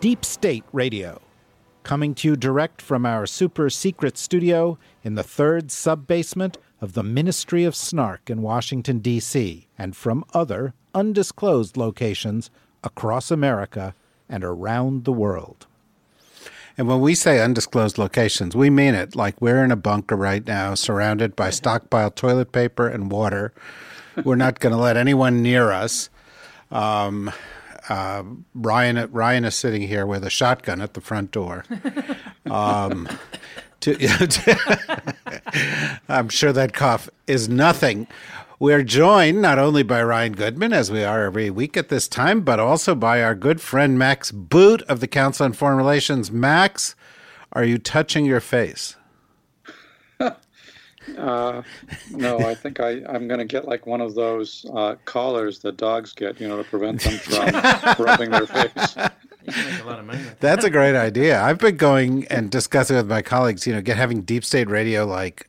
Deep State Radio, coming to you direct from our super secret studio in the third sub basement of the Ministry of Snark in Washington, D.C., and from other undisclosed locations across America and around the world. And when we say undisclosed locations, we mean it. Like we're in a bunker right now, surrounded by stockpiled toilet paper and water. We're not going to let anyone near us. Um, uh, Ryan Ryan is sitting here with a shotgun at the front door. Um, to, I'm sure that cough is nothing. We're joined not only by Ryan Goodman, as we are every week at this time, but also by our good friend Max Boot of the Council on Foreign Relations. Max, are you touching your face? Uh, no, I think I, I'm going to get like one of those uh, collars that dogs get, you know, to prevent them from rubbing their face. A That's a great idea. I've been going and discussing with my colleagues, you know, get having deep state radio like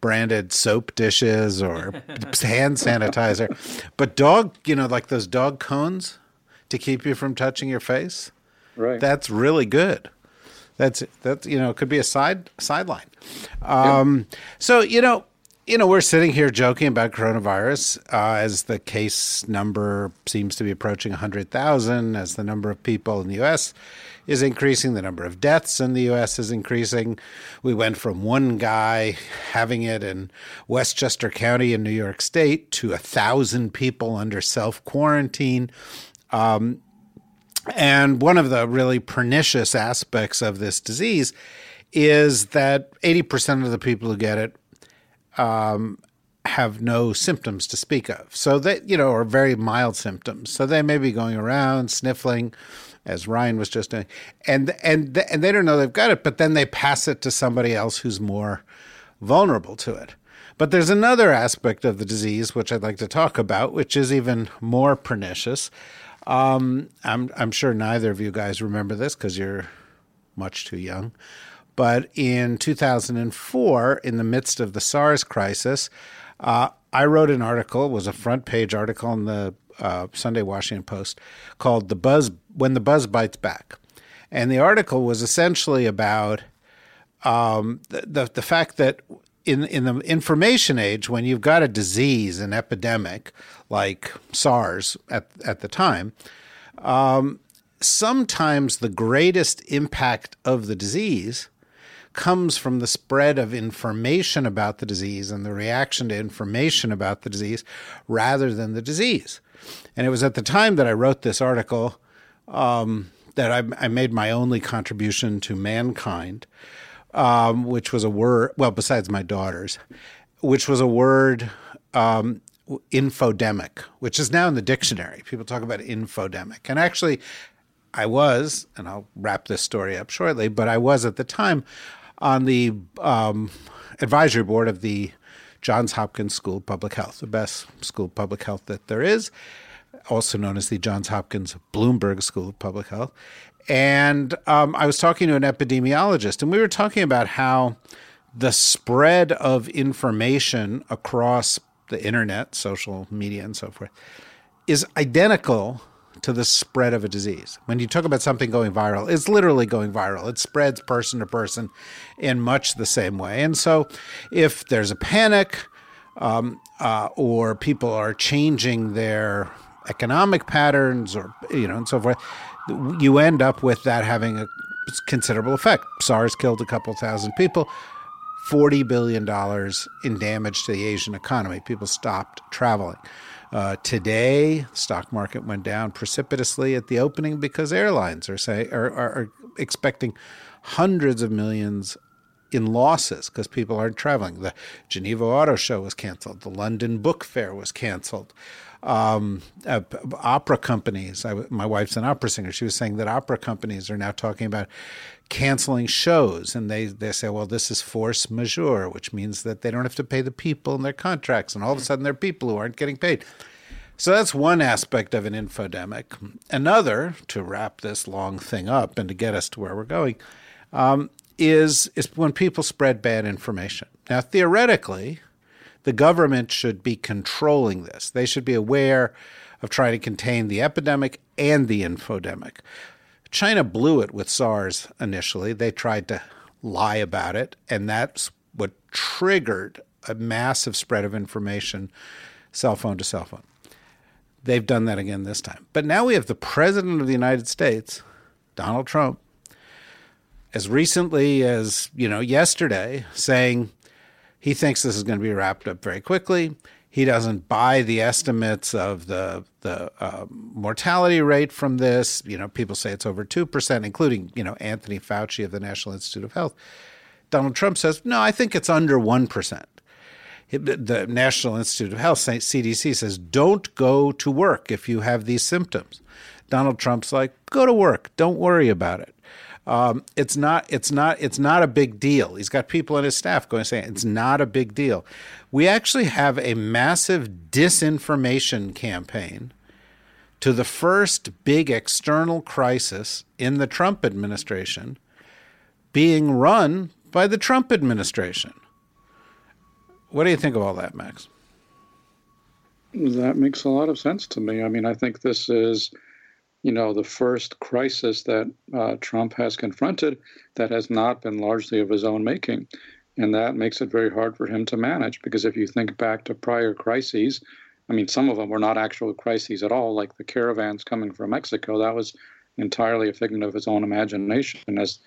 branded soap dishes or hand sanitizer. But dog, you know, like those dog cones to keep you from touching your face. Right. That's really good. That's that's you know it could be a side sideline. Um, yeah. So you know you know we're sitting here joking about coronavirus uh, as the case number seems to be approaching hundred thousand, as the number of people in the U.S. is increasing, the number of deaths in the U.S. is increasing. We went from one guy having it in Westchester County in New York State to a thousand people under self quarantine. Um, and one of the really pernicious aspects of this disease is that 80% of the people who get it um, have no symptoms to speak of. So that, you know, are very mild symptoms. So they may be going around sniffling, as Ryan was just doing, and and and they don't know they've got it, but then they pass it to somebody else who's more vulnerable to it. But there's another aspect of the disease which I'd like to talk about, which is even more pernicious, um, I'm I'm sure neither of you guys remember this because you're much too young. But in 2004, in the midst of the SARS crisis, uh, I wrote an article. was a front page article in the uh, Sunday Washington Post called "The Buzz When the Buzz Bites Back," and the article was essentially about um, the, the the fact that in in the information age, when you've got a disease, an epidemic like SARS at at the time, um, sometimes the greatest impact of the disease comes from the spread of information about the disease and the reaction to information about the disease rather than the disease. And it was at the time that I wrote this article um, that I, I made my only contribution to mankind um, which was a word, well, besides my daughter's, which was a word, um, infodemic, which is now in the dictionary. People talk about infodemic. And actually, I was, and I'll wrap this story up shortly, but I was at the time on the um, advisory board of the Johns Hopkins School of Public Health, the best school of public health that there is, also known as the Johns Hopkins Bloomberg School of Public Health. And um, I was talking to an epidemiologist, and we were talking about how the spread of information across the internet, social media, and so forth is identical to the spread of a disease. When you talk about something going viral, it's literally going viral. It spreads person to person in much the same way. And so if there's a panic um, uh, or people are changing their economic patterns or, you know, and so forth, you end up with that having a considerable effect. SARS killed a couple thousand people. $40 billion in damage to the Asian economy. People stopped traveling. Uh, today, stock market went down precipitously at the opening because airlines are say are, are, are expecting hundreds of millions in losses because people aren't traveling. The Geneva Auto Show was canceled. The London Book Fair was canceled. Um, uh, opera companies. I, my wife's an opera singer. She was saying that opera companies are now talking about canceling shows, and they they say, well, this is force majeure, which means that they don't have to pay the people in their contracts, and all of a sudden there are people who aren't getting paid. So that's one aspect of an infodemic. Another, to wrap this long thing up and to get us to where we're going, um, is is when people spread bad information. Now, theoretically, the government should be controlling this. They should be aware of trying to contain the epidemic and the infodemic. China blew it with SARS initially. They tried to lie about it, and that's what triggered a massive spread of information, cell phone to cell phone. They've done that again this time. But now we have the President of the United States, Donald Trump, as recently as, you know, yesterday, saying he thinks this is going to be wrapped up very quickly. He doesn't buy the estimates of the the uh, mortality rate from this. You know, people say it's over two percent, including you know Anthony Fauci of the National Institute of Health. Donald Trump says, no, I think it's under one percent. The National Institute of Health, CDC, says, don't go to work if you have these symptoms. Donald Trump's like, go to work, don't worry about it. Um, it's not it's not it's not a big deal. He's got people in his staff going saying it's not a big deal. We actually have a massive disinformation campaign to the first big external crisis in the Trump administration being run by the Trump administration. What do you think of all that, Max? That makes a lot of sense to me. I mean, I think this is you know, the first crisis that uh, Trump has confronted that has not been largely of his own making. And that makes it very hard for him to manage because if you think back to prior crises, I mean, some of them were not actual crises at all, like the caravans coming from Mexico. That was entirely a figment of his own imagination as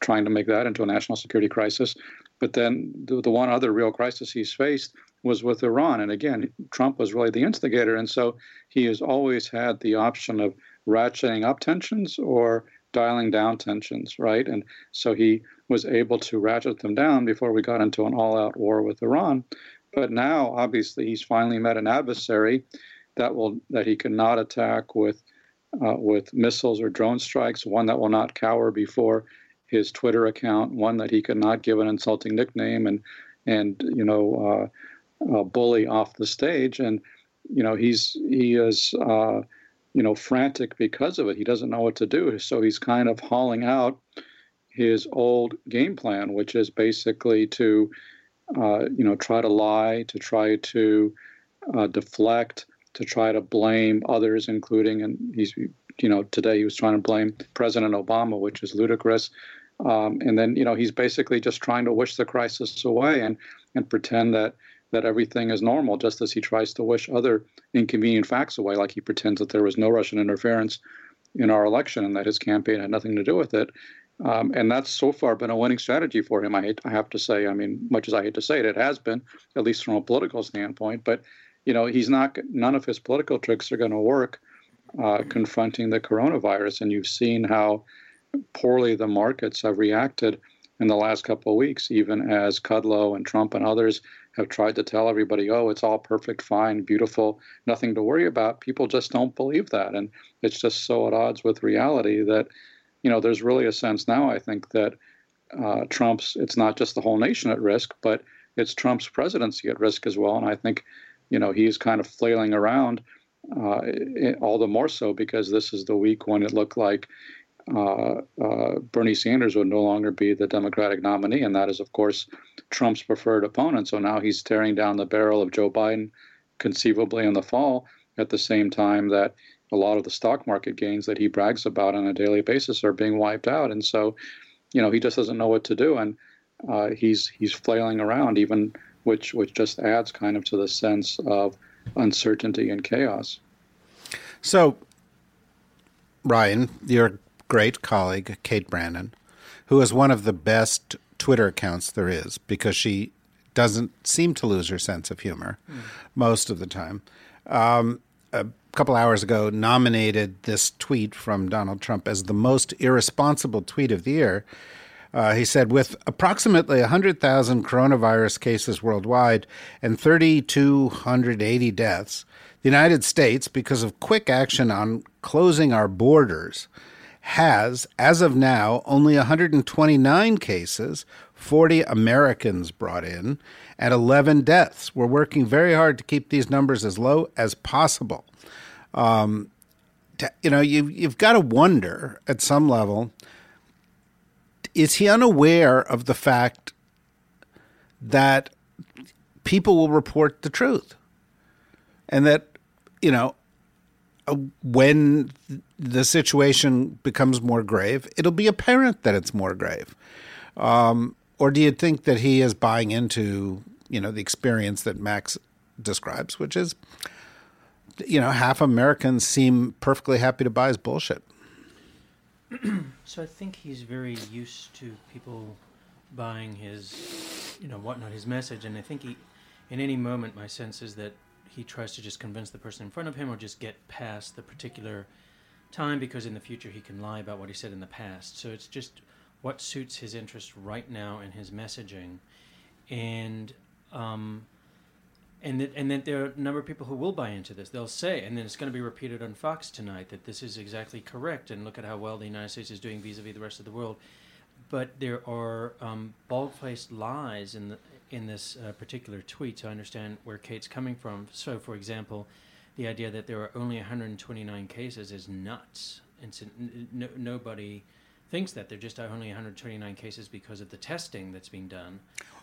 trying to make that into a national security crisis. But then the, the one other real crisis he's faced was with Iran. And again, Trump was really the instigator. And so he has always had the option of ratcheting up tensions or dialing down tensions, right? And so he was able to ratchet them down before we got into an all out war with Iran. But now, obviously, he's finally met an adversary that will that he cannot attack with uh, with missiles or drone strikes. One that will not cower before his Twitter account. One that he cannot give an insulting nickname and and you know uh, uh, bully off the stage. And you know he's he is uh, you know, frantic because of it. He doesn't know what to do. So he's kind of hauling out his old game plan, which is basically to, uh, you know, try to lie, to try to uh, deflect, to try to blame others, including, and he's, you know, today he was trying to blame President Obama, which is ludicrous. Um, and then, you know, he's basically just trying to wish the crisis away and and pretend that that everything is normal, just as he tries to wish other inconvenient facts away, like he pretends that there was no Russian interference in our election and that his campaign had nothing to do with it. Um, and that's so far been a winning strategy for him. I, hate, I have to say. I mean, much as I hate to say it, it has been, at least from a political standpoint. But you know, he's not. None of his political tricks are going to work uh, confronting the coronavirus. And you've seen how poorly the markets have reacted in the last couple of weeks, even as Kudlow and Trump and others have tried to tell everybody, oh, it's all perfect, fine, beautiful, nothing to worry about. People just don't believe that. And it's just so at odds with reality that, you know, there's really a sense now, I think, that uh, Trump's, it's not just the whole nation at risk, but it's Trump's presidency at risk as well. And I think, you know, he's kind of flailing around uh, all the more so because this is the week when it looked like uh, uh, Bernie Sanders would no longer be the Democratic nominee, and that is, of course, Trump's preferred opponent. So now he's tearing down the barrel of Joe Biden, conceivably in the fall, at the same time that a lot of the stock market gains that he brags about on a daily basis are being wiped out. And so, you know, he just doesn't know what to do, and uh, he's he's flailing around, even which which just adds kind of to the sense of uncertainty and chaos. So, Ryan, you're great colleague, Kate Brannen, who is one of the best Twitter accounts there is because she doesn't seem to lose her sense of humor mm. most of the time. Um, a couple hours ago, nominated this tweet from Donald Trump as the most irresponsible tweet of the year. Uh, he said, with approximately 100,000 coronavirus cases worldwide and 3,280 deaths, the United States, because of quick action on closing our borders, has, as of now, only 129 cases, 40 Americans brought in, and 11 deaths. We're working very hard to keep these numbers as low as possible. Um, to, you know, you, you've got to wonder at some level is he unaware of the fact that people will report the truth and that you know when the situation becomes more grave it'll be apparent that it's more grave. Um, or do you think that he is buying into you know the experience that max describes which is you know half americans seem perfectly happy to buy his bullshit? So i think he's very used to people buying his you know whatnot his message. And i think he in any moment, my sense is that he tries to just convince the person in front of him or just get past the particular time because in the future he can lie about what he said in the past. So it's just what suits his interest right now in his messaging. And, um, and that, and then there are a number of people who will buy into this. They'll say, and then it's going to be repeated on Fox tonight, that this is exactly correct, and look at how well the United States is doing vis-a-vis the rest of the world. But there are um, bald-faced lies in the in this uh, particular tweet to understand where Kate's coming from. So, for example, the idea that there are only 129 cases is nuts. And no, nobody thinks that there are just only 129 cases because of the testing that's being done.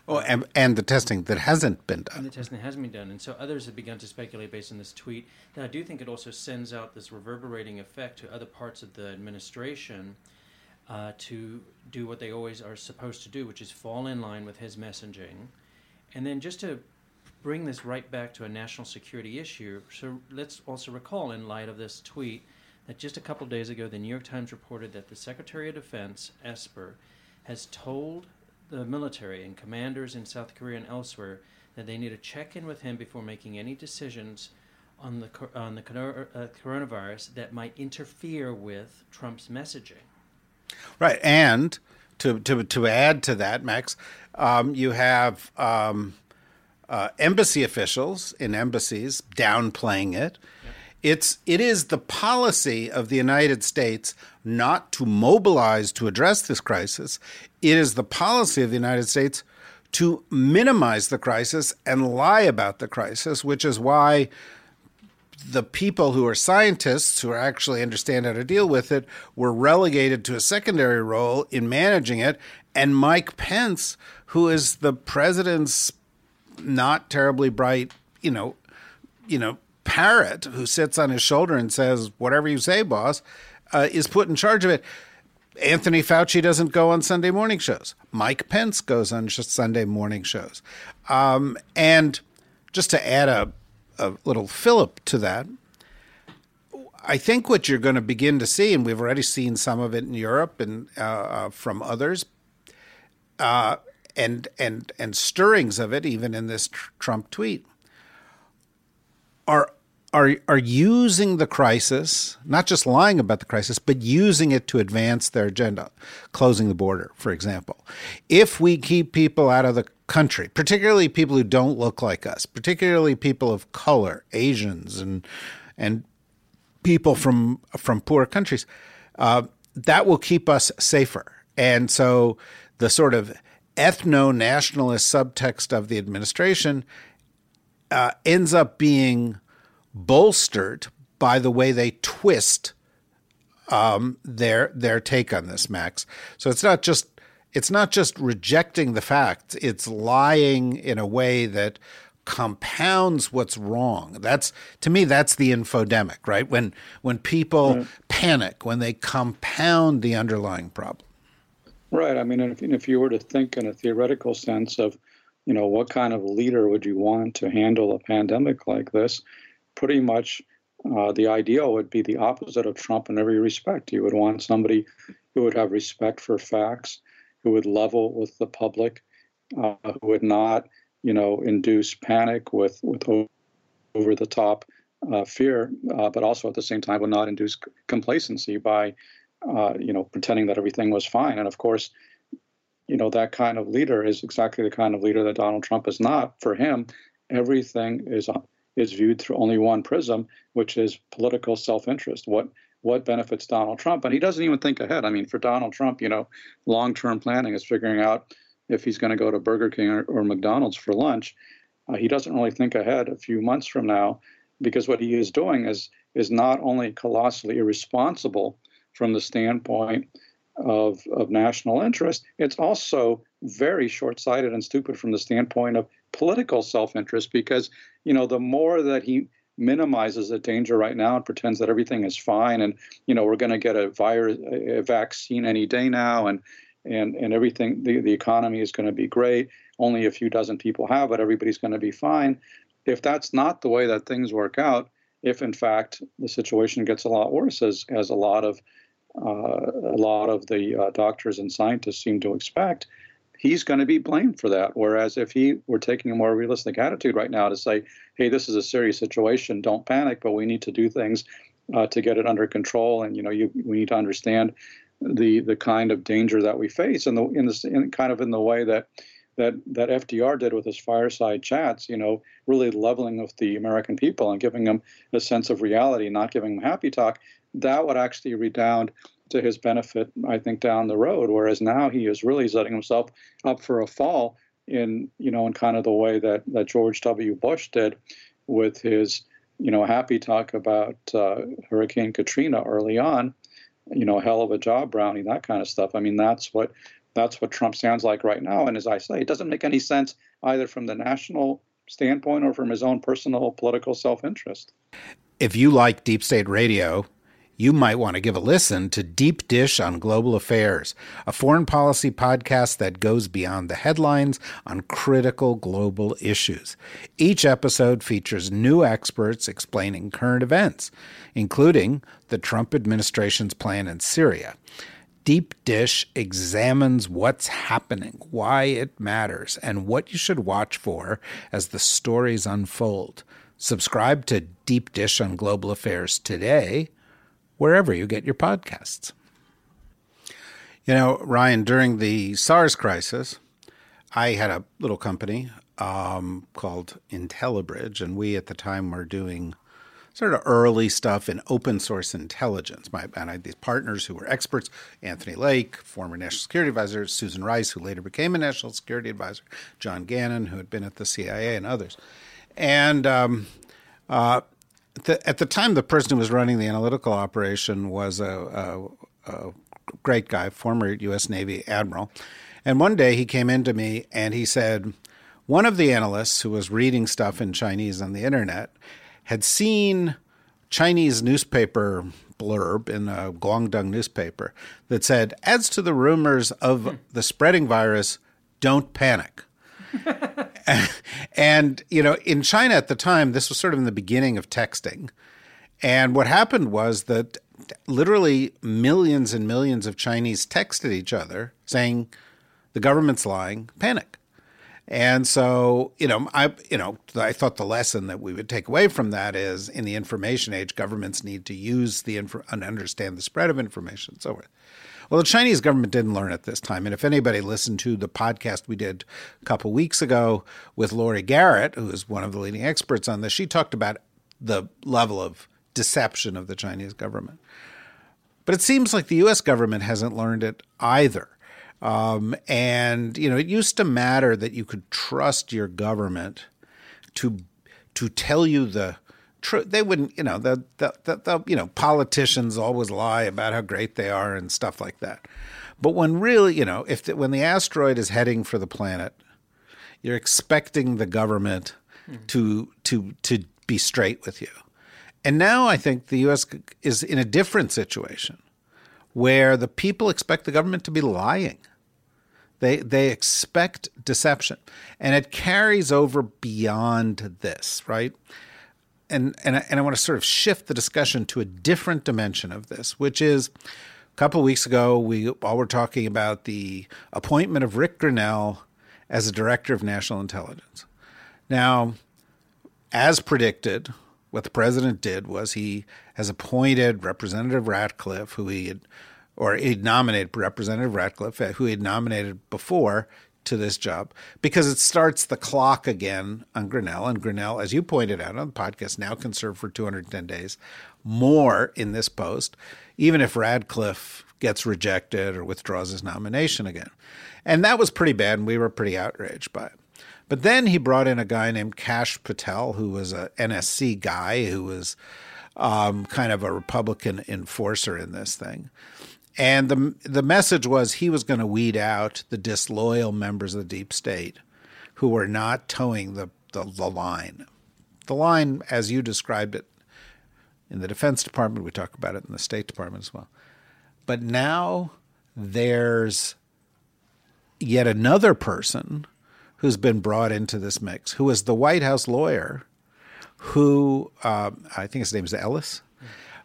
Oh, and, and the testing that hasn't been done. And the testing that hasn't been done. And so others have begun to speculate based on this tweet that I do think it also sends out this reverberating effect to other parts of the administration uh, to do what they always are supposed to do, which is fall in line with his messaging. And then just to bring this right back to a national security issue, so let's also recall, in light of this tweet, that just a couple days ago, the New York Times reported that the Secretary of Defense, Esper, has told the military and commanders in South Korea and elsewhere that they need to check in with him before making any decisions on the on the uh, coronavirus that might interfere with Trump's messaging. Right, and to to to add to that, Max, um, you have um, uh, embassy officials in embassies downplaying it. It's it is the policy of the United States not to mobilize to address this crisis. It is the policy of the United States to minimize the crisis and lie about the crisis, which is why the people who are scientists who actually understand how to deal with it were relegated to a secondary role in managing it. And Mike Pence, who is the president's not terribly bright, you know, you know, parrot who sits on his shoulder and says, "Whatever you say, boss," uh, is put in charge of it. Anthony Fauci doesn't go on Sunday morning shows. Mike Pence goes on Sunday morning shows, um, and just to add a a little fillip to that. I think what you're going to begin to see, and we've already seen some of it in Europe and uh, uh, from others, uh, and and and stirrings of it, even in this tr- Trump tweet, are are are using the crisis, not just lying about the crisis, but using it to advance their agenda, closing the border, for example. If we keep people out of the country, particularly people who don't look like us, particularly people of color, Asians, and and people from from poor countries, uh, that will keep us safer. And so, the sort of ethno nationalist subtext of the administration uh, ends up being bolstered by the way they twist um, their their take on this, Max. So it's not just it's not just rejecting the facts; it's lying in a way that compounds what's wrong. That's to me that's the infodemic, right? When when people right. panic, when they compound the underlying problem. Right. I mean, if if you were to think in a theoretical sense of, you know, what kind of leader would you want to handle a pandemic like this? pretty much uh, the ideal would be the opposite of Trump in every respect. You would want somebody who would have respect for facts, who would level with the public, uh, who would not, you know, induce panic with with over the top uh, fear, uh, but also at the same time would not induce complacency by, uh, you know, pretending that everything was fine. And of course, you know, that kind of leader is exactly the kind of leader that Donald Trump is not. For him, everything is is viewed through only one prism, which is political self-interest. What what benefits Donald Trump? And he doesn't even think ahead. I mean, for Donald Trump, you know, long-term planning is figuring out if he's going to go to Burger King or, or McDonald's for lunch. Uh, he doesn't really think ahead a few months from now, because what he is doing is is not only colossally irresponsible from the standpoint of, of national interest, it's also very short sighted and stupid from the standpoint of political self interest because, you know, the more that he minimizes the danger right now and pretends that everything is fine and, you know, we're going to get a virus, a vaccine any day now and, and, and everything, the, the economy is going to be great. Only a few dozen people have it, everybody's going to be fine. If that's not the way that things work out, if in fact the situation gets a lot worse, as, as a lot of uh, a lot of the uh, doctors and scientists seem to expect, he's going to be blamed for that. Whereas if he were taking a more realistic attitude right now to say, hey, this is a serious situation, don't panic, but we need to do things uh, to get it under control, and you know, you, we need to understand the the kind of danger that we face, and the in in kind of in the way that that that FDR did with his fireside chats, you know, really leveling with the American people and giving them a sense of reality, not giving them happy talk that would actually redound to his benefit, I think, down the road. Whereas now he is really setting himself up for a fall in, you know, in kind of the way that, that George W. Bush did with his, you know, happy talk about uh, Hurricane Katrina early on, you know, hell of a job, Brownie, that kind of stuff. I mean, that's what that's what Trump sounds like right now. And as I say, it doesn't make any sense either from the national standpoint or from his own personal political self-interest. If you like deep state radio, you might want to give a listen to Deep Dish on Global Affairs, a foreign policy podcast that goes beyond the headlines on critical global issues. Each episode features new experts explaining current events, including the Trump administration's plan in Syria. Deep Dish examines what's happening, why it matters, and what you should watch for as the stories unfold. Subscribe to Deep Dish on Global Affairs today wherever you get your podcasts. You know, Ryan, during the SARS crisis, I had a little company um, called IntelliBridge, and we at the time were doing sort of early stuff in open source intelligence. My, and I had these partners who were experts Anthony Lake, former national security advisor, Susan Rice, who later became a national security advisor, John Gannon, who had been at the CIA, and others. And um, uh, the, at the time, the person who was running the analytical operation was a, a, a great guy, former U.S. Navy admiral. And one day he came in to me and he said, one of the analysts who was reading stuff in Chinese on the internet had seen Chinese newspaper blurb in a Guangdong newspaper that said, adds to the rumors of the spreading virus, don't panic. and, you know, in China at the time, this was sort of in the beginning of texting. And what happened was that literally millions and millions of Chinese texted each other saying, the government's lying, panic. And so, you know, I, you know, I thought the lesson that we would take away from that is in the information age, governments need to use the info and understand the spread of information and so forth. Well, the Chinese government didn't learn it this time. And if anybody listened to the podcast we did a couple weeks ago with Laurie Garrett, who is one of the leading experts on this, she talked about the level of deception of the Chinese government. But it seems like the US government hasn't learned it either. Um, and, you know, it used to matter that you could trust your government to to tell you the true. They wouldn't, you know, the, the, the, the, you know, politicians always lie about how great they are and stuff like that. But when really, you know, if the, when the asteroid is heading for the planet, you're expecting the government mm-hmm. to to to be straight with you. And now I think the U.S. is in a different situation where the people expect the government to be lying. They they expect deception, and it carries over beyond this, right? And and and I want to sort of shift the discussion to a different dimension of this, which is a couple weeks ago we all were talking about the appointment of Rick Grenell as a director of national intelligence. Now, as predicted, what the president did was he has appointed Representative Ratcliffe, who he had, or he'd nominated Representative Ratcliffe, who he had nominated before, to this job because it starts the clock again on Grenell. And Grenell, as you pointed out on the podcast, now can serve for 210 days more in this post, even if Ratcliffe gets rejected or withdraws his nomination again. And that was pretty bad, and we were pretty outraged by it. But then he brought in a guy named Kash Patel, who was a NSC guy who was um, kind of a Republican enforcer in this thing. And the the message was he was going to weed out the disloyal members of the deep state who were not toeing the, the, the line. The line, as you described it in the Defense Department, we talk about it in the State Department as well. But now there's yet another person who's been brought into this mix, who is the White House lawyer, who um, I think his name is Ellis,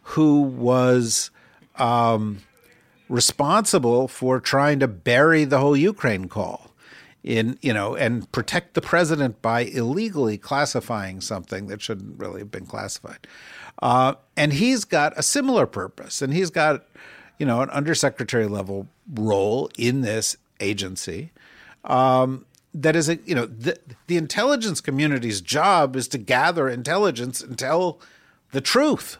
who was um, responsible for trying to bury the whole Ukraine call in you know and protect the president by illegally classifying something that shouldn't really have been classified. Uh, and he's got a similar purpose and he's got you know an undersecretary level role in this agency um, that is a you know the, the intelligence community's job is to gather intelligence and tell the truth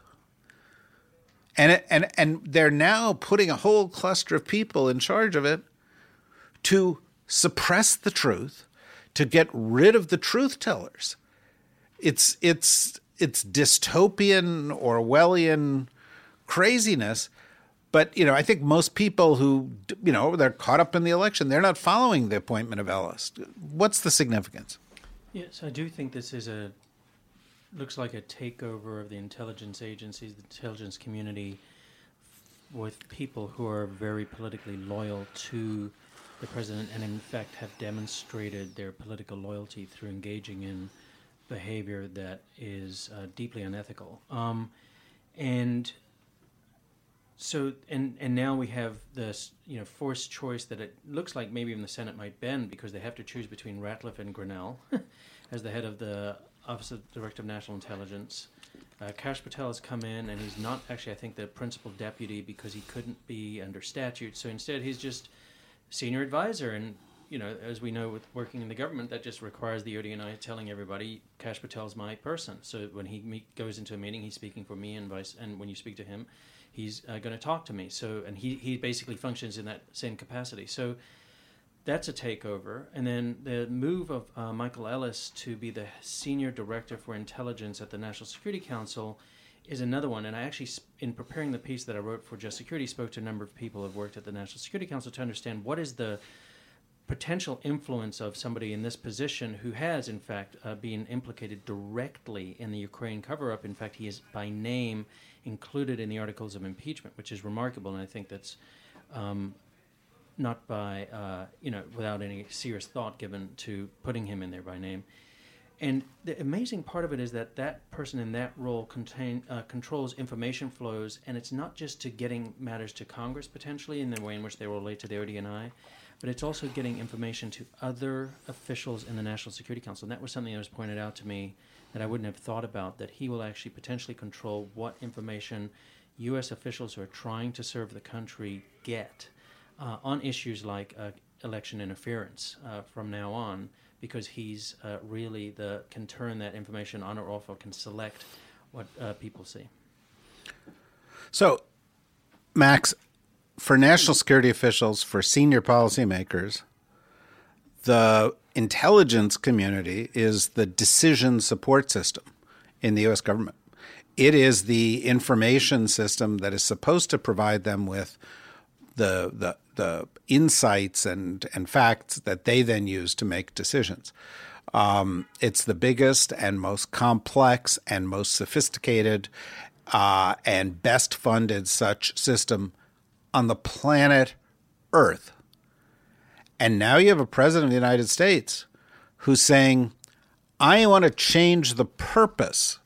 and and and they're now putting a whole cluster of people in charge of it to suppress the truth to get rid of the truth tellers it's it's it's dystopian orwellian craziness but you know, I think most people who you know they're caught up in the election, they're not following the appointment of Ellis. What's the significance? Yes, I do think this is a looks like a takeover of the intelligence agencies, the intelligence community, with people who are very politically loyal to the president, and in fact have demonstrated their political loyalty through engaging in behavior that is uh, deeply unethical. Um, and so and and now we have this you know forced choice that it looks like maybe even the Senate might bend because they have to choose between Ratcliffe and Grenell as the head of the Office of Director of National Intelligence. Uh, Kash Patel has come in and he's not actually I think the principal deputy because he couldn't be under statute. So instead he's just senior advisor and you know as we know with working in the government that just requires the ODNI telling everybody Kash Patel's my person. So when he meet, goes into a meeting he's speaking for me and vice and when you speak to him he's uh, going to talk to me. So, and he, he basically functions in that same capacity. So that's a takeover. And then the move of uh, Michael Ellis to be the senior director for intelligence at the National Security Council is another one. And I actually, in preparing the piece that I wrote for Just Security, spoke to a number of people who have worked at the National Security Council to understand what is the potential influence of somebody in this position who has, in fact, uh, been implicated directly in the Ukraine cover up. In fact, he is by name included in the articles of impeachment, which is remarkable, and I think that's um, not by uh, you know without any serious thought given to putting him in there by name. And the amazing part of it is that that person in that role contain, uh, controls information flows, and it's not just to getting matters to Congress potentially in the way in which they relate to the ODNI, but it's also getting information to other officials in the National Security Council. And that was something that was pointed out to me that I wouldn't have thought about that he will actually potentially control what information U.S. officials who are trying to serve the country get uh, on issues like uh, election interference uh, from now on, because he's uh, really the can turn that information on or off or can select what uh, people see. So, Max, for national security officials, for senior policymakers, the intelligence community is the decision support system in the US government. It is the information system that is supposed to provide them with the, the, the insights and, and facts that they then use to make decisions. Um, it's the biggest and most complex and most sophisticated uh, and best funded such system on the planet Earth. And now you have a president of the United States who's saying, I want to change the purpose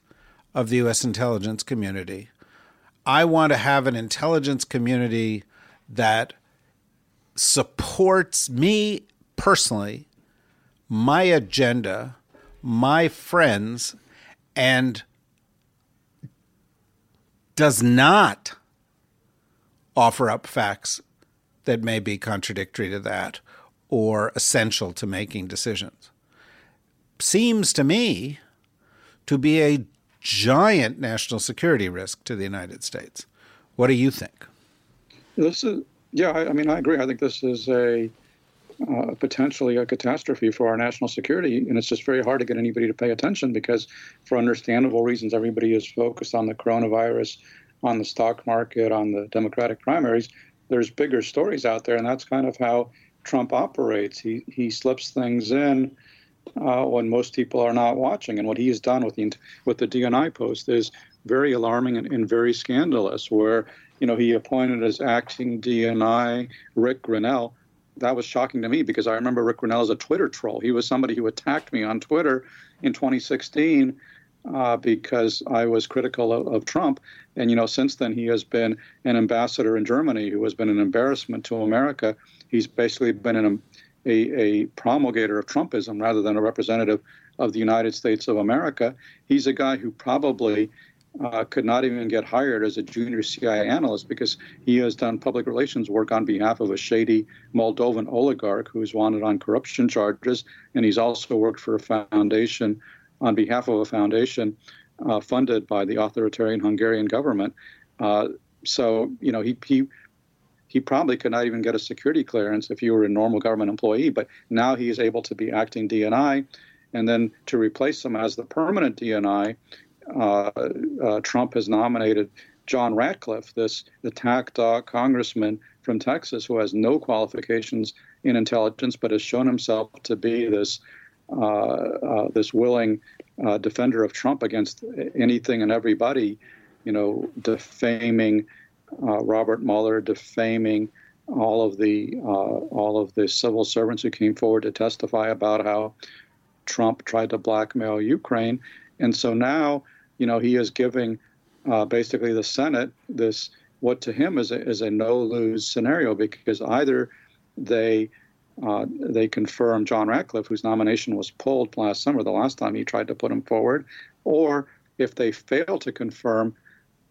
of the U.S. intelligence community. I want to have an intelligence community that supports me personally, my agenda, my friends, and does not offer up facts that may be contradictory to that or essential to making decisions. Seems to me to be a giant national security risk to the United States. What do you think? This is, yeah, I, I mean, I agree. I think this is a uh, potentially a catastrophe for our national security, and it's just very hard to get anybody to pay attention because, for understandable reasons, everybody is focused on the coronavirus, on the stock market, on the Democratic primaries. There's bigger stories out there, and that's kind of how Trump operates. He he slips things in uh, when most people are not watching, and what he has done with the with the DNI post is very alarming and, and very scandalous. Where you know he appointed as acting DNI Rick Grenell that was shocking to me because I remember Rick Grenell as a Twitter troll. He was somebody who attacked me on Twitter in 2016 uh, because I was critical of, of, Trump. And, you know, since then he has been an ambassador in Germany who has been an embarrassment to America. He's basically been an, a, a promulgator of Trumpism rather than a representative of the United States of America. He's a guy who probably uh, could not even get hired as a junior CIA analyst because he has done public relations work on behalf of a shady Moldovan oligarch who is wanted on corruption charges. And he's also worked for a foundation on behalf of a foundation uh, funded by the authoritarian Hungarian government. Uh, so, you know, he, he he probably could not even get a security clearance if he were a normal government employee. But now he is able to be acting DNI, and then to replace him as the permanent DNI, Trump has nominated John Ratcliffe, this attack dog congressman from Texas who has no qualifications in intelligence, but has shown himself to be this uh, uh this willing uh, defender of Trump against anything and everybody. You know, defaming Robert Mueller, defaming all of the all of the civil servants who came forward to testify about how Trump tried to blackmail Ukraine, and so now you know, he is giving uh, basically the Senate this what to him is a, is a no lose scenario because either they uh, they confirm John Ratcliffe, whose nomination was pulled last summer, the last time he tried to put him forward, or if they fail to confirm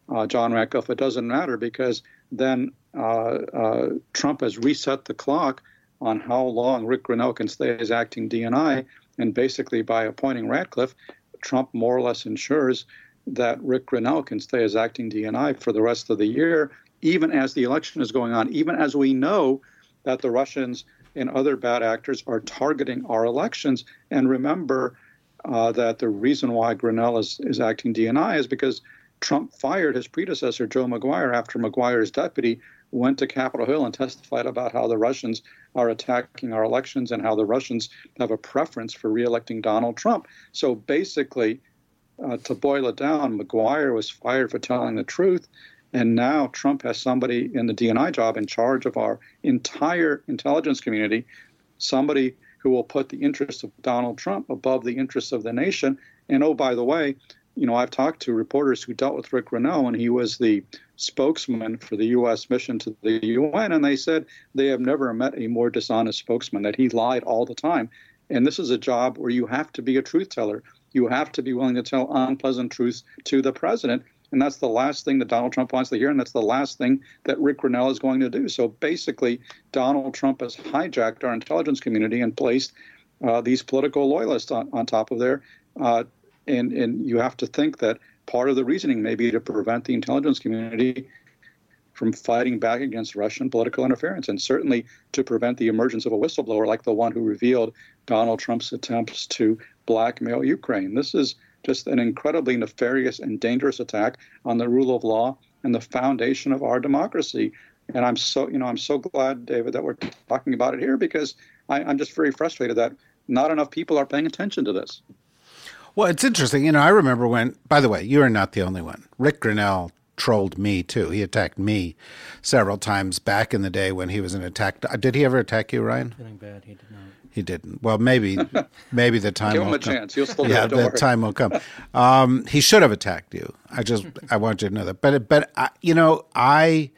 uh, John Ratcliffe, it doesn't matter because then uh, uh, Trump has reset the clock on how long Rick Grenell can stay as acting DNI, and basically by appointing Ratcliffe, Trump more or less ensures that Rick Grenell can stay as acting DNI for the rest of the year, even as the election is going on, even as we know that the Russians and other bad actors are targeting our elections. And remember uh, that the reason why Grenell is, is acting DNI is because Trump fired his predecessor, Joe Maguire, after Maguire's deputy went to Capitol Hill and testified about how the Russians are attacking our elections and how the Russians have a preference for reelecting Donald Trump. So basically, uh, to boil it down, Maguire was fired for telling the truth. And now Trump has somebody in the DNI job in charge of our entire intelligence community, somebody who will put the interests of Donald Trump above the interests of the nation. And oh, by the way, you know, I've talked to reporters who dealt with Rick Grenell, and he was the spokesman for the U.S. mission to the UN, and they said they have never met a more dishonest spokesman, that he lied all the time. And this is a job where you have to be a truth teller. You have to be willing to tell unpleasant truths to the president. And that's the last thing that Donald Trump wants to hear, and that's the last thing that Rick Grenell is going to do. So basically, Donald Trump has hijacked our intelligence community and placed uh, these political loyalists on, on top of there. Uh, and, and you have to think that part of the reasoning may be to prevent the intelligence community from fighting back against Russian political interference, and certainly to prevent the emergence of a whistleblower like the one who revealed Donald Trump's attempts to blackmail Ukraine. This is just an incredibly nefarious and dangerous attack on the rule of law and the foundation of our democracy. And I'm so, you know, I'm so glad, David, that we're talking about it here because I, I'm just very frustrated that not enough people are paying attention to this. Well, it's interesting. You know, I remember when, by the way, you are not the only one. Rick Grenell trolled me too. He attacked me several times back in the day when he was an attack. Did he ever attack you, Ryan? Feeling bad, he did not. He didn't. Well, maybe, maybe the time. Give him will a come. chance. He'll still yeah, the time will come. Um, he should have attacked you. I just, I want you to know that. But, but I, you know, I.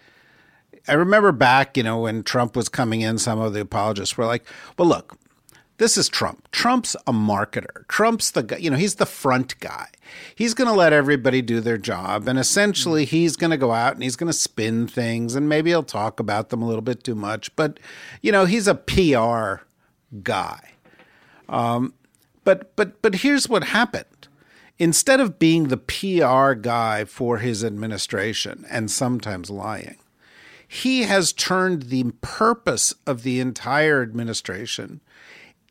I remember back, you know, when Trump was coming in, some of the apologists were like, well, look, this is Trump. Trump's a marketer. Trump's the guy, you know, he's the front guy. He's going to let everybody do their job. And essentially, he's going to go out and he's going to spin things and maybe he'll talk about them a little bit too much. But, you know, he's a PR guy. Um, but but but here's what happened. Instead of being the PR guy for his administration and sometimes lying, he has turned the purpose of the entire administration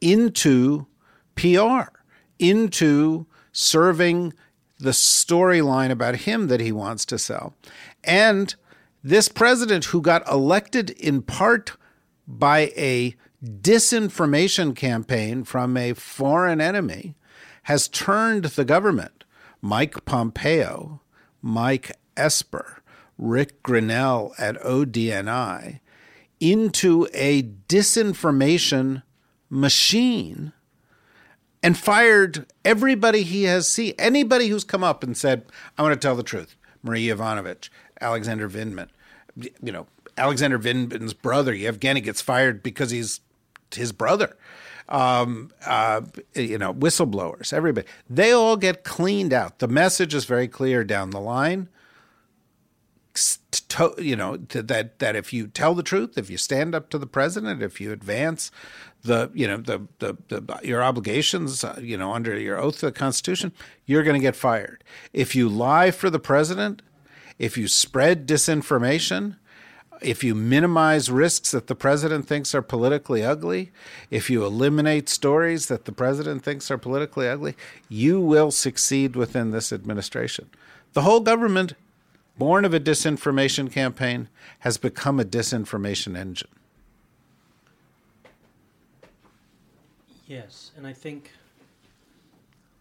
into PR, into serving the storyline about him that he wants to sell. And this president, who got elected in part by a disinformation campaign from a foreign enemy, has turned the government, Mike Pompeo, Mike Esper, Rick Grenell at ODNI, into a disinformation machine and fired everybody he has seen. Anybody who's come up and said, I want to tell the truth. Marie Yovanovitch, Alexander Vindman, you know, Alexander Vindman's brother, Yevgeny, gets fired because he's his brother. Um, uh, you know, whistleblowers, everybody, they all get cleaned out. The message is very clear down the line. To, you know that that if you tell the truth, if you stand up to the president, if you advance the you know the the, the your obligations, uh, you know under your oath to the Constitution, you're going to get fired. If you lie for the president, if you spread disinformation, if you minimize risks that the president thinks are politically ugly, if you eliminate stories that the president thinks are politically ugly, you will succeed within this administration. The whole government, born of a disinformation campaign, has become a disinformation engine. Yes, and I think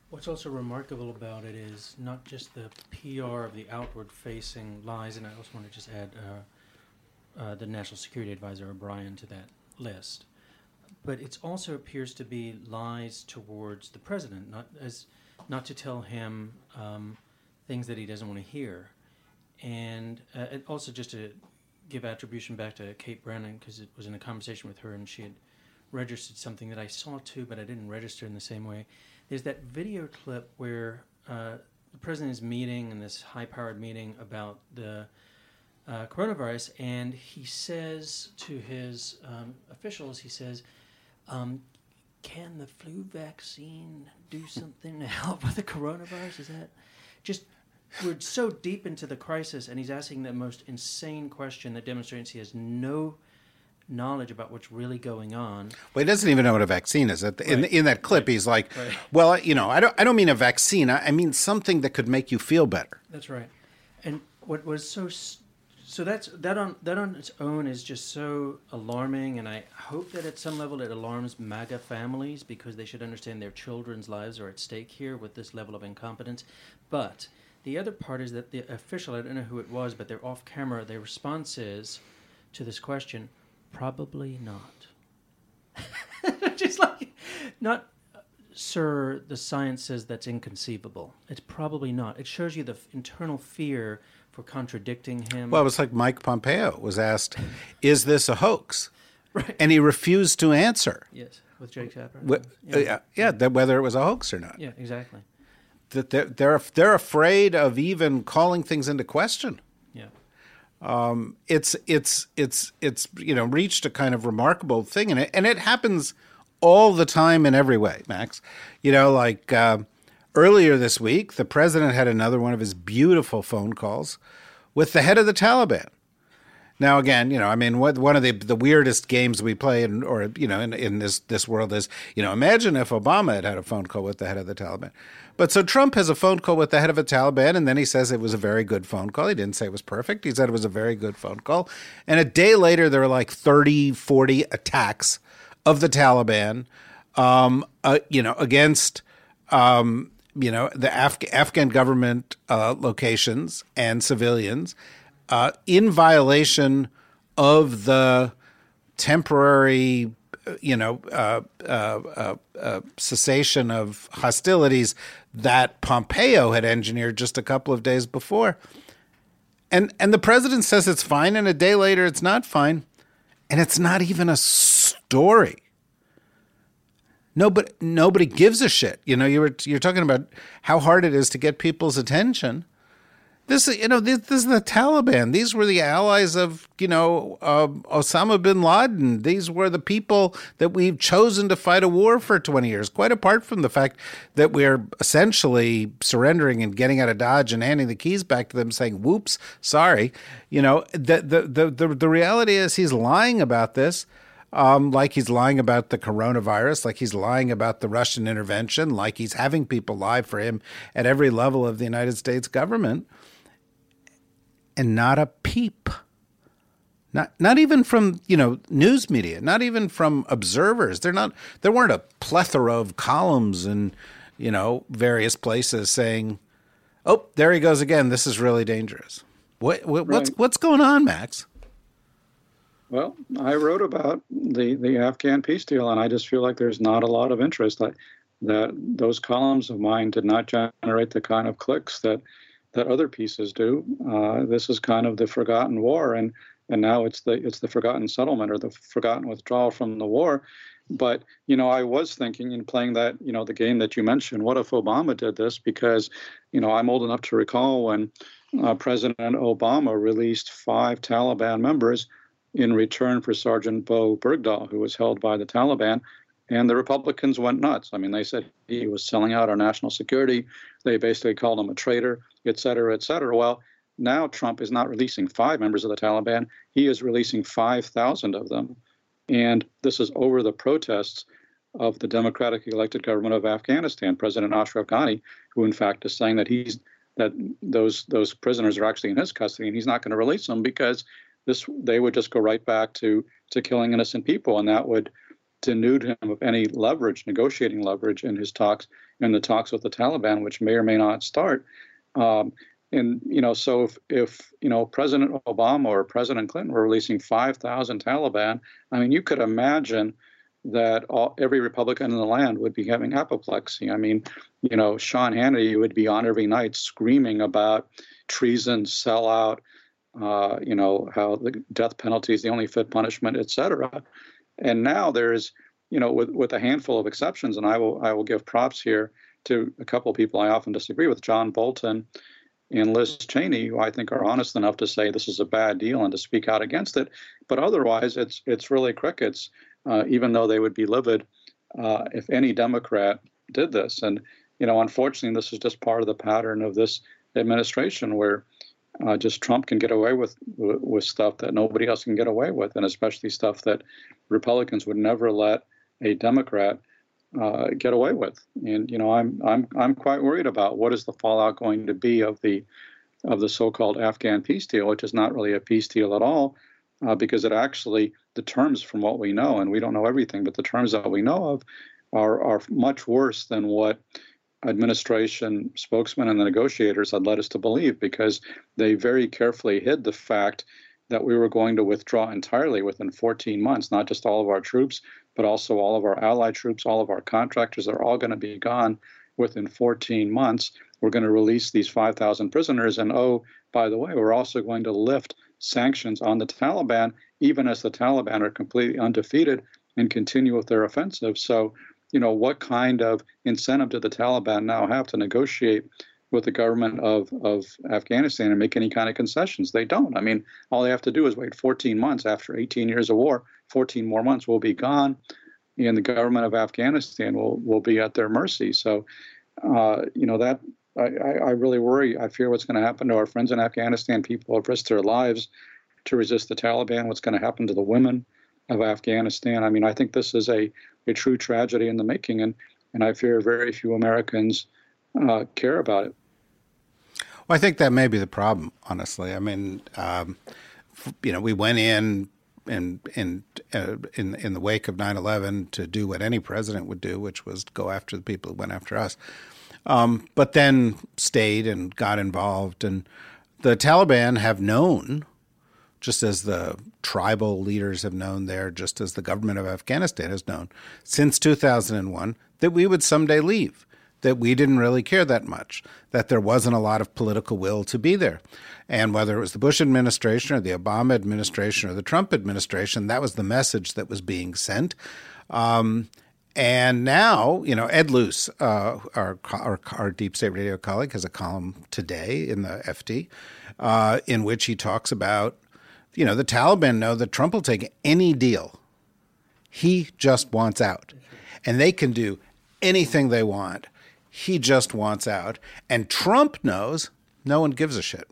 what's also remarkable about it is not just the PR of the outward facing lies, and I also want to just add. Uh, uh, the National Security Advisor O'Brien to that list. But it also appears to be lies towards the president, not as not to tell him um, things that he doesn't want to hear, and, uh, and also just to give attribution back to Kate Brannen because it was in a conversation with her and she had registered something that I saw too, but I didn't register in the same way. There's that video clip where uh, the president is meeting in this high-powered meeting about the uh, coronavirus, and he says to his um, officials, he says, um, "Can the flu vaccine do something to help with the coronavirus?" Is that just we're so deep into the crisis, and he's asking the most insane question that demonstrates he has no knowledge about what's really going on. Well, he doesn't even know what a vaccine is. In, right. in that clip, right. he's like, right. "Well, you know, I don't, I don't mean a vaccine. I, I mean something that could make you feel better." That's right. And what was so so that's that on that on its own is just so alarming, and I hope that at some level it alarms MAGA families because they should understand their children's lives are at stake here with this level of incompetence. But the other part is that the official, I don't know who it was, but they're off camera. Their response is to this question, probably not. just like not sir, the science says that's inconceivable. It's probably not. It shows you the f- internal fear for contradicting him. Well, it was like Mike Pompeo was asked, "Is this a hoax?" Right. And he refused to answer. Yes, with Jake Tapper. yeah, yeah, yeah that whether it was a hoax or not. Yeah, exactly. That they're they're they're afraid of even calling things into question. Yeah. Um, it's it's it's it's you know reached a kind of remarkable thing, and it and it happens all the time in every way, Max. You know, like. Uh, Earlier this week, the president had another one of his beautiful phone calls with the head of the Taliban. Now, again, you know, I mean, what, one of the the weirdest games we play, in, or you know, in, in this this world is, you know, imagine if Obama had had a phone call with the head of the Taliban. But so Trump has a phone call with the head of the Taliban, and then he says it was a very good phone call. He didn't say it was perfect. He said it was a very good phone call. And a day later, there were like 30, 40 attacks of the Taliban, um, uh, you know, against um, you know the Af- Afghan government uh, locations and civilians uh, in violation of the temporary you know uh, uh, uh, uh, cessation of hostilities that Pompeo had engineered just a couple of days before and and the president says it's fine and a day later it's not fine and it's not even a story nobody nobody gives a shit. You know, you were you're talking about how hard it is to get people's attention. This, you know, this, this, is the Taliban. These were the allies of, you know, uh, Osama bin Laden. These were the people that we've chosen to fight a war for 20 years, quite apart from the fact that we're essentially surrendering and getting out of Dodge and handing the keys back to them saying, whoops, sorry. You know, the, the, the, the, the reality is he's lying about this. Um, like he's lying about the coronavirus, like he's lying about the Russian intervention, like he's having people lie for him at every level of the United States government and not a peep. Not not even from, you know, news media, not even from observers. They're not there weren't a plethora of columns and, you know, various places saying, "Oh, there he goes again. This is really dangerous." What, what what's right. what's going on, Max? Well, I wrote about the, the Afghan peace deal, and I just feel like there's not a lot of interest. I, that those columns of mine did not generate the kind of clicks that that other pieces do. Uh, this is kind of the forgotten war, and and now it's the it's the forgotten settlement or the forgotten withdrawal from the war. But you know, I was thinking in playing that you know the game that you mentioned. What if Obama did this? Because you know, I'm old enough to recall when uh, President Obama released five Taliban members in return for Sergeant Bowe Bergdahl, who was held by the Taliban. And the Republicans went nuts. I mean, they said he was selling out our national security. They basically called him a traitor, et cetera, et cetera. Well, now Trump is not releasing five members of the Taliban, he is releasing 5,000 of them. And this is over the protests of the democratically elected government of Afghanistan, President Ashraf Ghani, who in fact is saying that he's that those those prisoners are actually in his custody and he's not going to release them because this they would just go right back to to killing innocent people and that would denude him of any leverage, negotiating leverage in his talks in the talks with the Taliban, which may or may not start. Um, and you know, so if, if you know President Obama or President Clinton were releasing 5,000 Taliban, I mean, you could imagine that all, every Republican in the land would be having apoplexy. I mean, you know, Sean Hannity would be on every night screaming about treason, sellout, uh, you know, how the death penalty is the only fit punishment, et cetera. And now there's, you know, with, with a handful of exceptions, and I will I will give props here to a couple of people I often disagree with, John Bolton and Liz Cheney, who I think are honest enough to say this is a bad deal and to speak out against it. But otherwise, it's it's really crickets. Uh, even though they would be livid uh, if any Democrat did this, and you know, unfortunately, this is just part of the pattern of this administration where uh, just Trump can get away with with stuff that nobody else can get away with, and especially stuff that Republicans would never let a Democrat uh, get away with. And you know, I'm I'm I'm quite worried about what is the fallout going to be of the of the so-called Afghan peace deal, which is not really a peace deal at all, uh, because it actually the terms from what we know, and we don't know everything, but the terms that we know of are are much worse than what administration spokesman and the negotiators had led us to believe because they very carefully hid the fact that we were going to withdraw entirely within 14 months, not just all of our troops, but also all of our allied troops, all of our contractors, they're all going to be gone within 14 months. We're going to release these 5,000 prisoners. And oh, by the way, we're also going to lift sanctions on the Taliban, even as the Taliban are completely undefeated and continue with their offensive. So you know, what kind of incentive do the Taliban now have to negotiate with the government of, of Afghanistan and make any kind of concessions? They don't. I mean, all they have to do is wait 14 months after 18 years of war, 14 more months will be gone, and the government of Afghanistan will, will be at their mercy. So, uh, you know, that I, I really worry. I fear what's going to happen to our friends in Afghanistan. People have risked their lives to resist the Taliban. What's going to happen to the women of Afghanistan? I mean, I think this is a a true tragedy in the making, and and I fear very few Americans uh, care about it. Well, I think that may be the problem, honestly. I mean, um, you know, we went in in in uh, in in the wake of 9/11 to do what any president would do, which was go after the people who went after us. Um, but then stayed and got involved, and the Taliban have known just as the tribal leaders have known there, just as the government of Afghanistan has known since 2001, that we would someday leave, that we didn't really care that much, that there wasn't a lot of political will to be there. And whether it was the Bush administration or the Obama administration or the Trump administration, that was the message that was being sent. Um, and now, you know, Ed Luce, uh, our, our, our deep state radio colleague, has a column today in the FT uh, in which he talks about, you know, the Taliban know that Trump will take any deal. He just wants out, and they can do anything they want. He just wants out, and Trump knows no one gives a shit.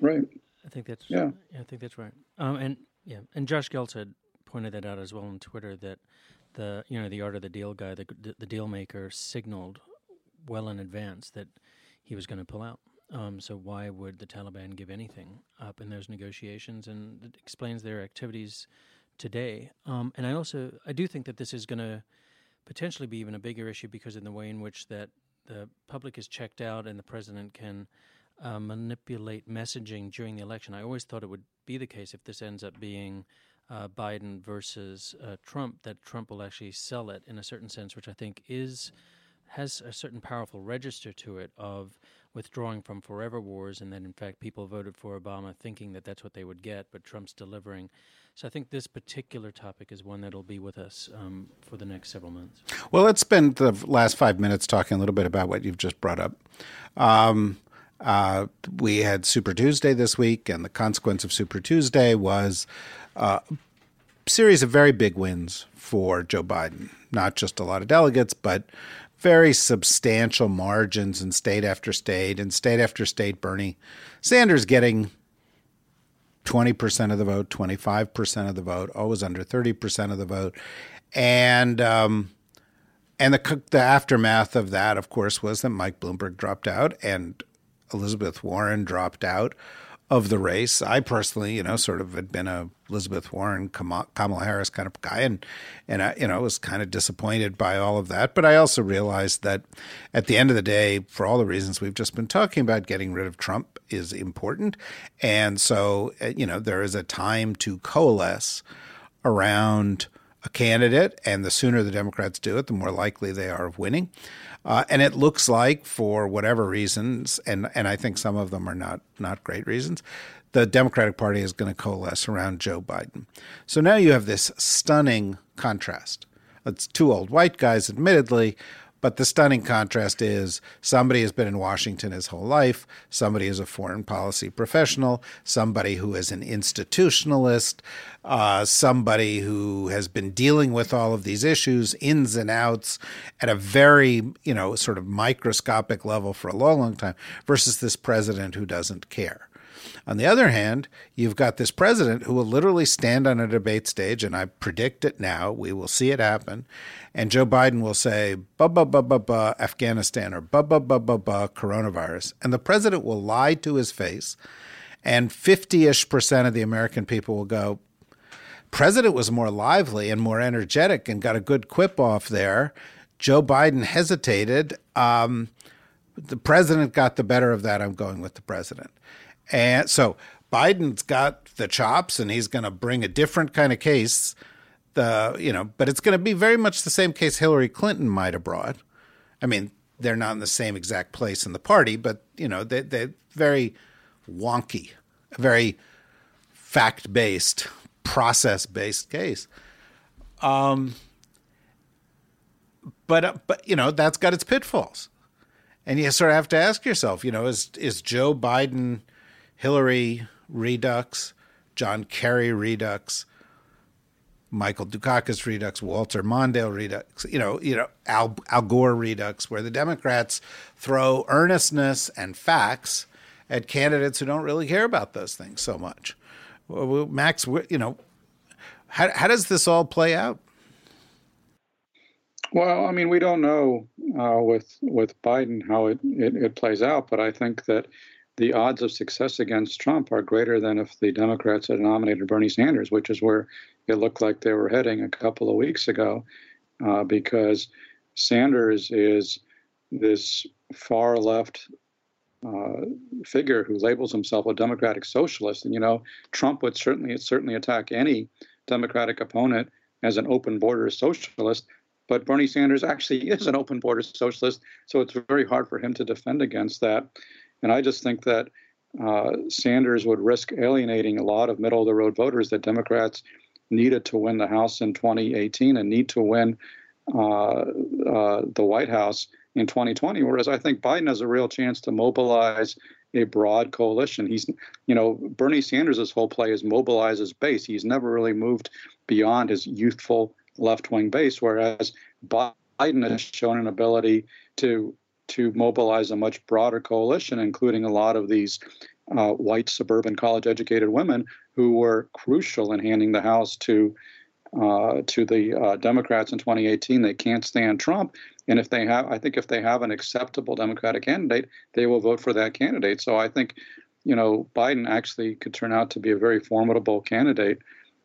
Right. I think that's Yeah. I think that's right. Um, and yeah, and Josh Geltzer had pointed that out as well on Twitter that the you know the art of the deal guy, the the deal maker, signaled well in advance that he was going to pull out. Um, so why would the Taliban give anything up in those negotiations? And it explains their activities today. Um, and I also I do think that this is going to potentially be even a bigger issue because in the way in which that the public is checked out and the president can uh, manipulate messaging during the election. I always thought it would be the case if this ends up being uh, Biden versus uh, Trump, that Trump will actually sell it in a certain sense, which I think is has a certain powerful register to it of withdrawing from forever wars, and that in fact people voted for Obama thinking that that's what they would get, but Trump's delivering. So I think this particular topic is one that'll be with us um, for the next several months. Well, let's spend the last five minutes talking a little bit about what you've just brought up. Um, uh, we had Super Tuesday this week, and the consequence of Super Tuesday was uh, a series of very big wins for Joe Biden. Not just a lot of delegates, but very substantial margins in state after state, and state after state. Bernie Sanders getting 20% of the vote, 25% of the vote, always under 30% of the vote. And um, and the the aftermath of that, of course, was that Mike Bloomberg dropped out and Elizabeth Warren dropped out of the race. I personally, you know, sort of had been a Elizabeth Warren, Kamala Harris kind of guy, and and I, you know, was kind of disappointed by all of that. But I also realized that at the end of the day, for all the reasons we've just been talking about, getting rid of Trump is important, and so uh, you know, there is a time to coalesce around a candidate, and the sooner the Democrats do it, the more likely they are of winning. Uh, and it looks like, for whatever reasons, and, and I think some of them are not, not great reasons, the Democratic Party is going to coalesce around Joe Biden. So now you have this stunning contrast. It's two old white guys, admittedly, but the stunning contrast is somebody has been in Washington his whole life, somebody is a foreign policy professional, somebody who is an institutionalist, uh, somebody who has been dealing with all of these issues, ins and outs, at a very, you know, sort of microscopic level for a long, long time, versus this president who doesn't care. On the other hand, you've got this president who will literally stand on a debate stage, and I predict it now. We will see it happen. And Joe Biden will say, ba ba ba ba ba, Afghanistan, or ba ba ba ba ba, coronavirus. And the president will lie to his face. And 50 ish percent of the American people will go, President was more lively and more energetic and got a good quip off there. Joe Biden hesitated. Um, the president got the better of that. I'm going with the president. And so Biden's got the chops and he's going to bring a different kind of case. The, you know, but it's going to be very much the same case Hillary Clinton might have brought. I mean, they're not in the same exact place in the party, but, you know, they, they're very wonky, very fact based, process based case. Um, but, uh, but, you know, that's got its pitfalls. And you sort of have to ask yourself, you know, is, is Joe Biden Hillary Redux, John Kerry Redux, Michael Dukakis Redux, Walter Mondale Redux, you know, you know, Al, Al Gore Redux, where the Democrats throw earnestness and facts at candidates who don't really care about those things so much. Well, Max, you know, how, how does this all play out? Well, I mean, we don't know uh, with with Biden how it, it, it plays out, but I think that the odds of success against Trump are greater than if the Democrats had nominated Bernie Sanders, which is where it looked like they were heading a couple of weeks ago, uh, because Sanders is this far left uh, figure who labels himself a democratic socialist. And you know, Trump would certainly certainly attack any Democratic opponent as an open border socialist. But Bernie Sanders actually is an open border socialist, so it's very hard for him to defend against that. And I just think that uh, Sanders would risk alienating a lot of middle of the road voters that Democrats needed to win the House in 2018 and need to win uh, uh, the White House in 2020. Whereas I think Biden has a real chance to mobilize a broad coalition. He's, you know, Bernie Sanders' whole play is mobilize his base. He's never really moved beyond his youthful left wing base, whereas Biden has shown an ability to to mobilize a much broader coalition, including a lot of these uh, white suburban college educated women who were crucial in handing the House to uh, to the uh, Democrats in 2018. They can't stand Trump, and if they have, I think if they have an acceptable Democratic candidate, they will vote for that candidate. So I think, you know, Biden actually could turn out to be a very formidable candidate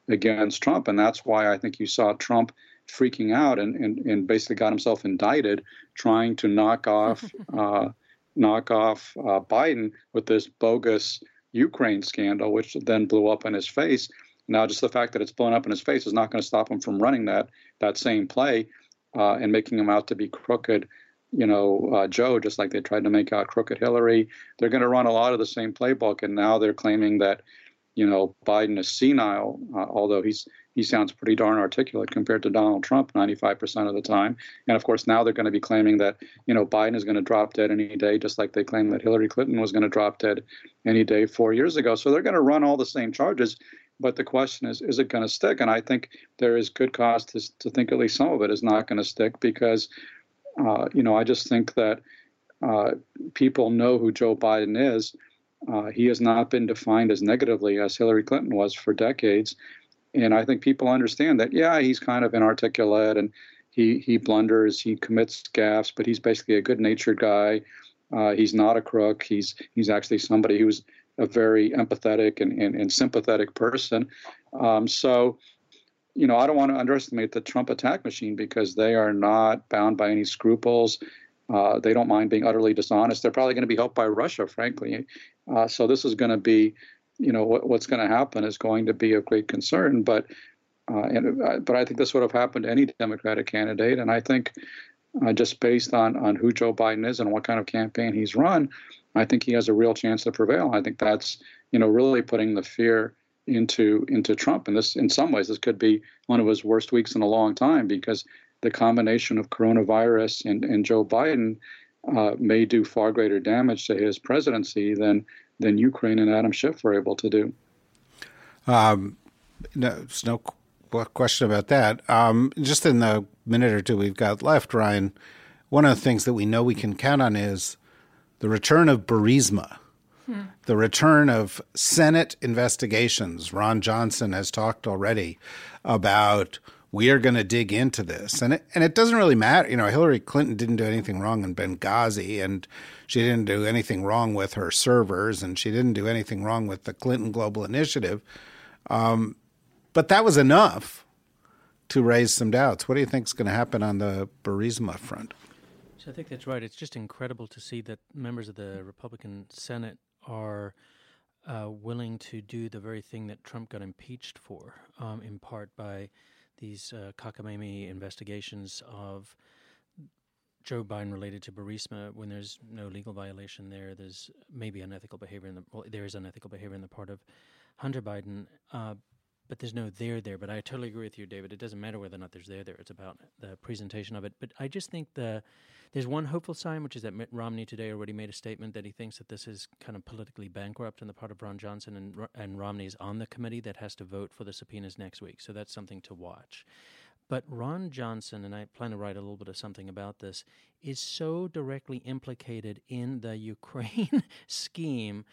against Trump, and that's why I think you saw Trump freaking out and, and, and basically got himself indicted trying to knock off uh, knock off uh, Biden with this bogus Ukraine scandal, which then blew up in his face. Now, just the fact that it's blown up in his face is not going to stop him from running that that same play uh, and making him out to be crooked, you know, uh, Joe, just like they tried to make out crooked Hillary. They're going to run a lot of the same playbook, and now they're claiming that, you know, Biden is senile, uh, although he's he sounds pretty darn articulate compared to Donald Trump 95% of the time. And of course, now they're going to be claiming that, you know, Biden is going to drop dead any day, just like they claimed that Hillary Clinton was going to drop dead any day four years ago. So they're going to run all the same charges. But the question is, is it going to stick? And I think there is good cause to, to think at least some of it is not going to stick because, uh, you know, I just think that uh, people know who Joe Biden is. Uh, he has not been defined as negatively as Hillary Clinton was for decades and I think people understand that. Yeah, he's kind of inarticulate and he he blunders, he commits gaffes, but he's basically a good-natured guy. Uh, he's not a crook. He's he's actually somebody who's a very empathetic and, and, and sympathetic person. Um, so, you know, I don't want to underestimate the Trump attack machine because they are not bound by any scruples. Uh, they don't mind being utterly dishonest. They're probably going to be helped by Russia, frankly. Uh, so this is going to be you know what, what's going to happen is going to be of great concern. But uh, and, uh, but I think this would have happened to any Democratic candidate, and I think uh, just based on on who Joe Biden is and what kind of campaign he's run, I think he has a real chance to prevail. I think that's you know really putting the fear into into Trump, and this in some ways this could be one of his worst weeks in a long time because the combination of coronavirus and, and Joe Biden uh, may do far greater damage to his presidency than than Ukraine and Adam Schiff were able to do. Um, no, there's no question about that. Um, just in the minute or two we've got left, Ryan, one of the things that we know we can count on is the return of Burisma, hmm. the return of Senate investigations. Ron Johnson has talked already about we are going to dig into this. And it, and it doesn't really matter. You know, Hillary Clinton didn't do anything wrong in Benghazi, and she didn't do anything wrong with her servers, and she didn't do anything wrong with the Clinton Global Initiative. Um, but that was enough to raise some doubts. What do you think is going to happen on the Burisma front? So I think that's right. It's just incredible to see that members of the Republican Senate are uh, willing to do the very thing that Trump got impeached for, um, in part by these uh, cockamamie investigations of Joe Biden related to Burisma when there's no legal violation there. There's maybe unethical behavior in the well, there is unethical behavior in the part of Hunter Biden, uh, but there's no there there. But I totally agree with you, David. It doesn't matter whether or not there's there there. It's about the presentation of it. But I just think the there's one hopeful sign, which is that Mitt Romney today already made a statement that he thinks that this is kind of politically bankrupt on the part of Ron Johnson, and, and Romney is on the committee that has to vote for the subpoenas next week. So that's something to watch. But Ron Johnson, and I plan to write a little bit of something about this, is so directly implicated in the Ukraine scheme.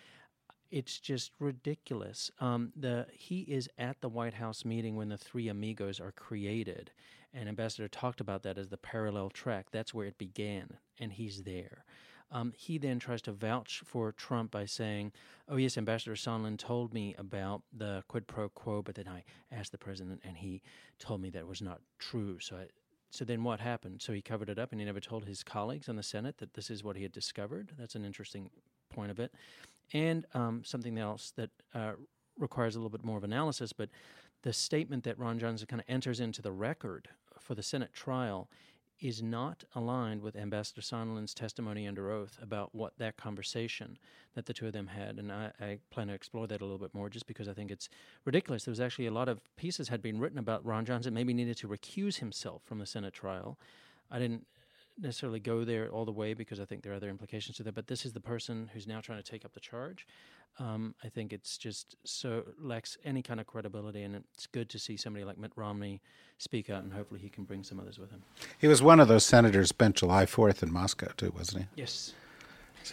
It's just ridiculous. Um, the he is at the White House meeting when the three amigos are created, and Ambassador talked about that as the parallel track. That's where it began, and he's there. Um, he then tries to vouch for Trump by saying, "Oh yes, Ambassador Sondland told me about the quid pro quo, but then I asked the president, and he told me that was not true." So, I, so then what happened? So he covered it up, and he never told his colleagues in the Senate that this is what he had discovered. That's an interesting point of it, and um, something else that uh, requires a little bit more of analysis, but the statement that Ron Johnson kind of enters into the record for the Senate trial is not aligned with Ambassador Sondland's testimony under oath about what that conversation that the two of them had. And I, I, plan to explore that a little bit more just because I think it's ridiculous. There was actually a lot of pieces had been written about Ron Johnson maybe needed to recuse himself from the Senate trial. I didn't necessarily go there all the way because I think there are other implications to that. But this is the person who's now trying to take up the charge. Um, I think it's just so lacks any kind of credibility, and it's good to see somebody like Mitt Romney speak out, and hopefully he can bring some others with him. He was one of those senators spent July Fourth in Moscow too, wasn't he? Yes.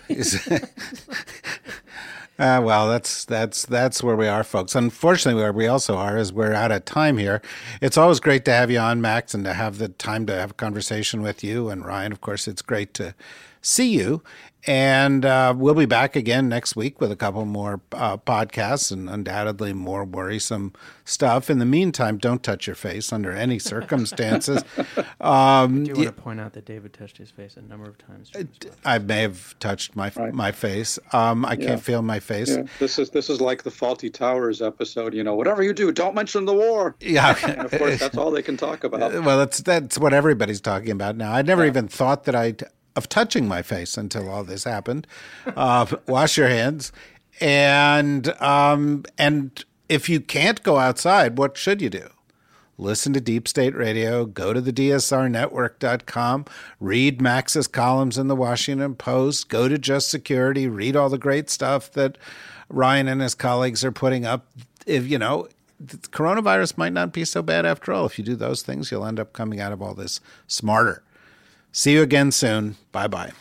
Uh, well, that's that's that's where we are, folks. Unfortunately, where we also are is we're out of time here. It's always great to have you on, Max, and to have the time to have a conversation with you and Ryan. Of course, it's great to see you. And uh, we'll be back again next week with a couple more uh, podcasts and undoubtedly more worrisome stuff. In the meantime, don't touch your face under any circumstances. um, I do want to point out that David touched his face a number of times. I may have touched my right. my face. Um, I yeah. can't feel my face. Yeah. This is this is like the Fawlty Towers episode. You know, whatever you do, don't mention the war. Yeah, and of course that's all they can talk about. Well, that's that's what everybody's talking about now. I never yeah. even thought that I'd of touching my face until all this happened. Uh, wash your hands, and um, and if you can't go outside, what should you do? Listen to Deep State Radio, go to the DSRnetwork.com, read Max's columns in the Washington Post, go to Just Security, read all the great stuff that Ryan and his colleagues are putting up. If you know, coronavirus might not be so bad after all. If you do those things, you'll end up coming out of all this smarter. See you again soon. Bye bye.